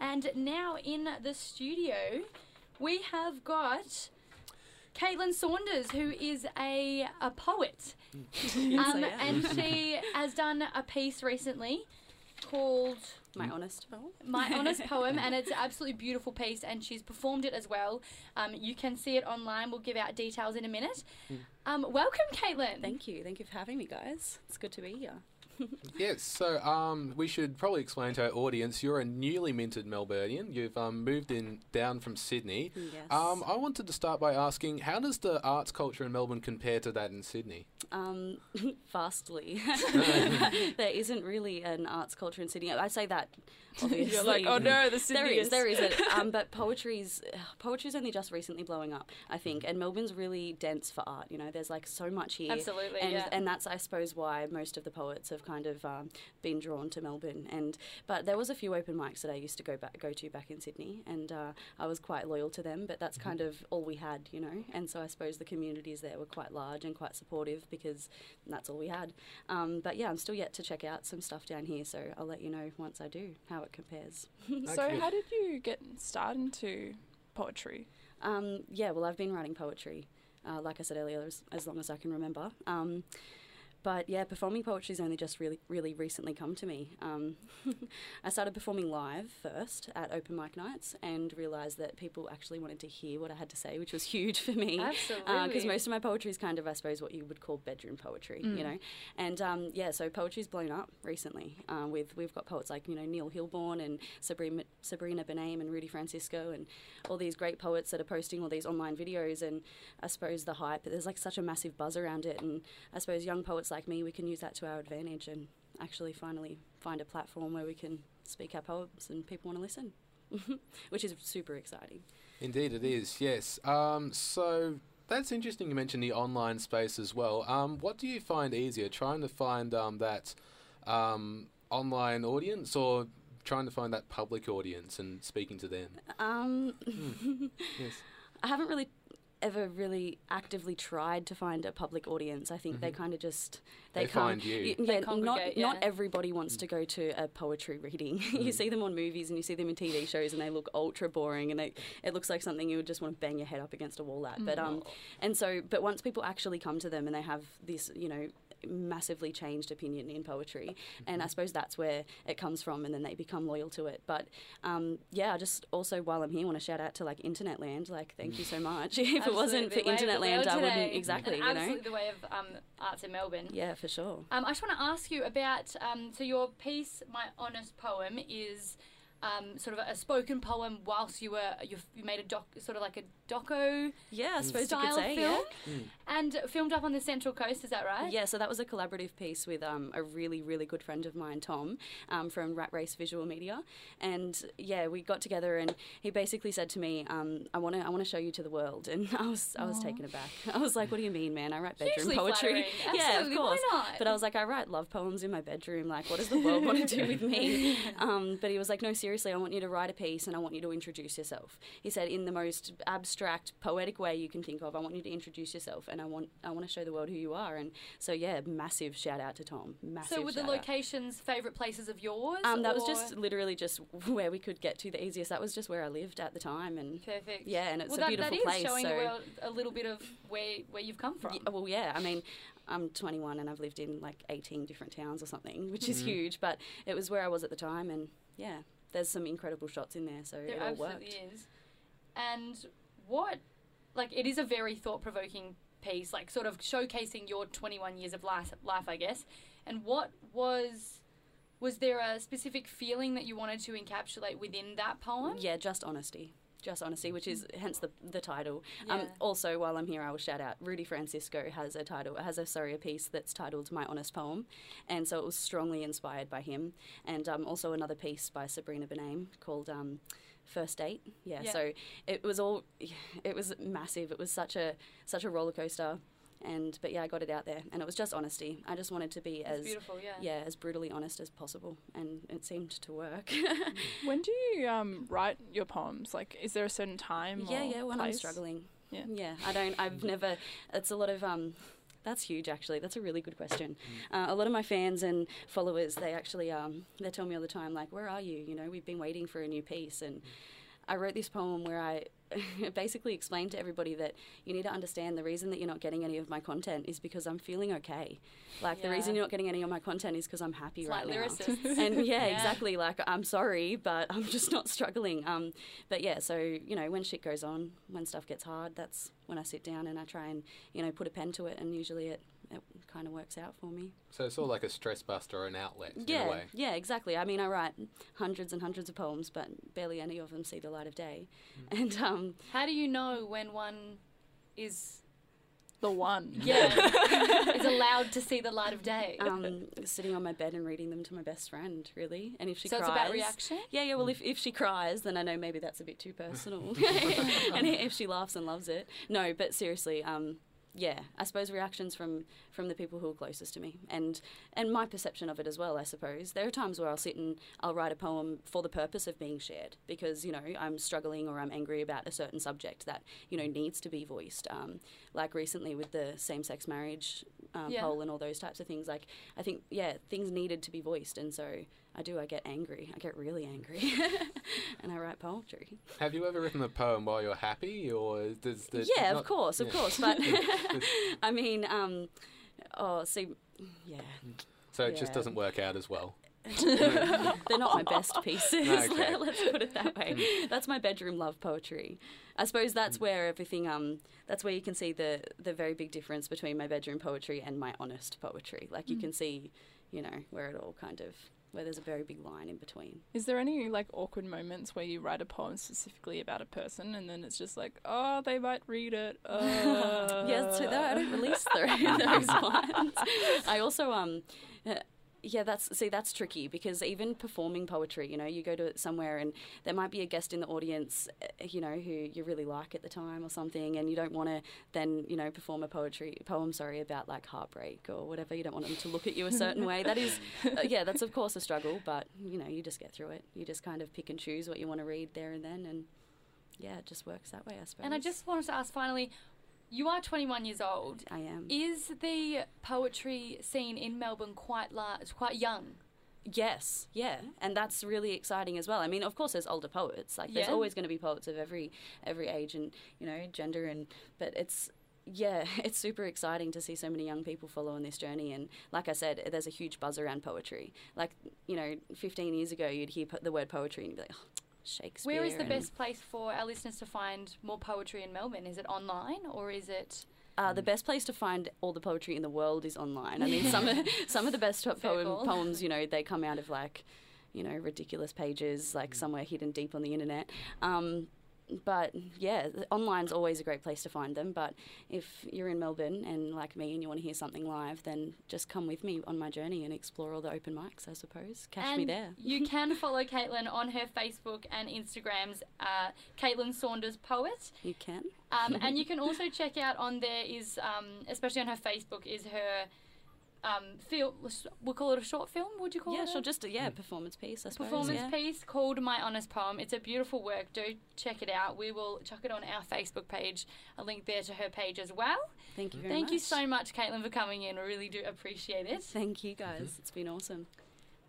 And now in the studio, we have got Caitlin Saunders, who is a, a poet. Um, and she has done a piece recently called My honest poem. my honest poem and it's an absolutely beautiful piece and she's performed it as well um, you can see it online we'll give out details in a minute um, welcome caitlin Thank you. Thank you for having me, guys. It's good to be here. Yes, so um, we should probably explain to our audience you're a newly minted Melburnian. You've um, moved in down from Sydney. Yes. Um, I wanted to start by asking how does the arts culture in Melbourne compare to that in Sydney? Um, vastly. there isn't really an arts culture in Sydney. I say that obviously. You're like, oh no, the There Sydney is, there is it. Um, but poetry's poetry's only just recently blowing up, I think, and Melbourne's really dense for art. You know, there's like so much here, Absolutely, and yeah. and that's I suppose why most of the poets have kind of um, been drawn to Melbourne. And but there was a few open mics that I used to go back go to back in Sydney, and uh, I was quite loyal to them. But that's kind of all we had, you know. And so I suppose the communities there were quite large and quite supportive because that's all we had. Um, but yeah, I'm still yet to check out some stuff down here, so I'll let you know once I do how it compares. So Okay. how did you get started into poetry? Um, yeah, well, I've been writing poetry, uh, like I said earlier, as, as long as I can remember. Um, but yeah, performing poetry's only just really, really recently come to me. Um, I started performing live first at open mic nights and realised that people actually wanted to hear what I had to say, which was huge for me. Absolutely. Because Absolutely. most of my poetry is kind of, I suppose, what you would call bedroom poetry, you know. And um, yeah, so poetry's blown up recently. Uh, with we've got poets like you know Neil Hilborn and Sabrina Sabrina Benaim and Rudy Francisco and all these great poets that are posting all these online videos. And I suppose the hype, there's like such a massive buzz around it. And I suppose young poets like me, we can use that to our advantage and actually finally find a platform where we can speak our poems and people want to listen, which is super exciting. Indeed, it is. Yes. Um, so that's interesting. You mentioned the online space as well. Um, what do you find easier, trying to find um, that um, online audience, or trying to find that public audience and speaking to them? Um, Yes. I haven't really ever really actively tried to find a public audience. I think they mm-hmm. kind of just They come- find you. y- They Yeah, not congregate, not everybody wants to go to a poetry reading. you mm-hmm. see them on movies and you see them in TV shows, and they look ultra boring, and they, it looks like something you would just want to bang your head up against a wall at. But mm. um, and so, but once people actually come to them and they have this, you know. Massively changed opinion in poetry, and I suppose that's where it comes from, and then they become loyal to it. But um, yeah, I just also while I'm here, want to shout out to like Internet Land. Like, thank you so much. if it wasn't for the way of Internet Land, I wouldn't today. exactly. And You know, absolutely the way of um, arts in melbourne yeah, for sure. Um, I just want to ask you about um, so your piece, my honest poem, is um, sort of a spoken poem whilst you were you, you made a doc sort of like a doco Yeah, I suppose you style could say. film, Yeah. and filmed up on the Central Coast. Is that right? Yeah, so that was a collaborative piece with um, a really, really good friend of mine, Tom, um, from Rat Race Visual Media, and yeah, we got together and he basically said to me, um, "I want to, I want to show you to the world," and I was, I was taken aback. I was like, "What do you mean, man? I write bedroom Hugely poetry." yeah, of Absolutely, why course. not? But I was like, I write love poems in my bedroom. Like, what does the world want to do with me? Um, but he was like, No, seriously, I want you to write a piece and I want you to introduce yourself. He said, in the most abstract, poetic way you can think of, I want you to introduce yourself and I want, I want to show the world who you are. And so, yeah, massive shout out to Tom. Massive. So were the shout out. locations favourite places of yours? Um, that was just literally just where we could get to the easiest. That was just where I lived at the time, and perfect. yeah, and it's well, a that, beautiful that is place. showing so the world a little bit of where where you've come from. Yeah, well, yeah. I mean, I'm 21 and I've lived in like 18 different towns or something, which is huge. But it was where I was at the time, and yeah, there's some incredible shots in there, so There it all absolutely worked. is. And what, like, it is a very thought provoking piece, like, sort of showcasing your 21 years of life, life, I guess. And what was, was there a specific feeling that you wanted to encapsulate within that poem? Yeah, just honesty. Just honesty, which is hence the the title. Yeah. Um, also, while I'm here, I will shout out Rudy Francisco has a title, has a sorry a piece that's titled "My Honest Poem," and so it was strongly inspired by him. And um, also another piece by Sabrina Benaim called um, "First Date." Yeah, Yeah. so it was all, it was massive. It was such a such a roller coaster. And but yeah, I got it out there, and it was just honesty. I just wanted to be It's as beautiful, yeah. yeah as brutally honest as possible, and it seemed to work. When do you um, write your poems? Like, is there a certain time? Yeah, or yeah. When I'm struggling, Yeah. yeah. I don't. I've never. It's a lot of um, That's huge, actually. That's a really good question. Uh, a lot of my fans and followers, they actually um, they tell me all the time, like, "Where are you? You know, we've been waiting for a new piece." And I wrote this poem where I basically explained to everybody that you need to understand the reason that you're not getting any of my content is because I'm feeling okay. Like the reason you're not getting any of my content is because I'm happy It's right like now. lyricists. and yeah, Yeah. exactly. Like I'm sorry, but I'm just not struggling. Um, but yeah, so you know, when shit goes on, when stuff gets hard, that's when I sit down and I try and you know put a pen to it, and usually it it kind of works out for me. So it's all like a stress buster or an outlet in a Yeah, way. yeah, exactly. I mean, I write hundreds and hundreds of poems, but barely any of them see the light of day. Mm. And um, How do you know when one is The one. yeah is allowed to see the light of day? um, sitting on my bed and reading them to my best friend, really. And if she so cries, it's about reaction. Yeah, yeah. Well, if, if she cries, then I know maybe that's a bit too personal. and if she laughs and loves it, no. But seriously, um, yeah. I suppose reactions from from the people who are closest to me, and and my perception of it as well. I suppose there are times where I'll sit and I'll write a poem for the purpose of being shared because you know I'm struggling or I'm angry about a certain subject that you know needs to be voiced. Um, like recently with the same sex marriage um, Yeah. poll and all those types of things. Like I think yeah, things needed to be voiced, and so I do. I get angry. I get really angry, and I write poetry. Have you ever written a poem while you're happy, or does the yeah, not- of course, of course. But I mean, um, oh, see, yeah, So it just doesn't work out as well. they're not my best pieces. Okay. Let's put it that way. That's my bedroom love poetry. I suppose that's Mm. where everything. Um, that's where you can see the the very big difference between my bedroom poetry and my honest poetry. Like you can see, you know, where it all kind of where there's a very big line in between. Is there any like awkward moments where you write a poem specifically about a person and then it's just like, oh, they might read it. Uh. yeah, so that, I don't release those ones. I also um. Yeah, that's see that's tricky because even performing poetry, you know, you go to somewhere and there might be a guest in the audience, uh, you know, who you really like at the time or something, and you don't want to then you know perform a poetry poem, sorry, about like heartbreak or whatever. You don't want them to look at you a certain way. That is, uh, yeah, that's of course a struggle, but you know, you just get through it. You just kind of pick and choose what you want to read there and then, and yeah, it just works that way, I suppose. And I just wanted to ask finally, you are 21 years old. I am. Is the poetry scene in Melbourne quite large, quite young? Yes, yeah, and that's really exciting as well. I mean, of course, there's older poets. Like, there's Yeah. always going to be poets of every every age and you know gender, and but it's yeah, it's super exciting to see so many young people follow on this journey. And like I said, there's a huge buzz around poetry. Like you know, 15 years ago, you'd hear po- the word poetry and you'd be like, oh, Shakespeare. Where is the best place for our listeners to find more poetry in Melbourne? Is it online or is it? Uh, the best place to find all the poetry in the world is online. I mean, some of, some of the best poem, poems, you know, they come out of like, you know, ridiculous pages, like somewhere hidden deep on the internet. Um, but yeah, online's always a great place to find them. But if you're in Melbourne and like me and you want to hear something live, then just come with me on my journey and explore all the open mics. I suppose catch and me there. you can follow Caitlin on her Facebook and Instagrams, uh, Caitlin Saunders Poet. You can. Um, and you can also check out on there is, um, especially on her Facebook, is her um, film. We'll call it a short film. Would you call Yeah, it? a sure. Just a, yeah, performance piece. I suppose. performance yeah. piece called My Honest Poem. It's a beautiful work. Do check it out. We will chuck it on our Facebook page. A link there to her page as well. Thank you very Thank much. you so much, Caitlin, for coming in. I really do appreciate it. Thank you guys. It's been awesome.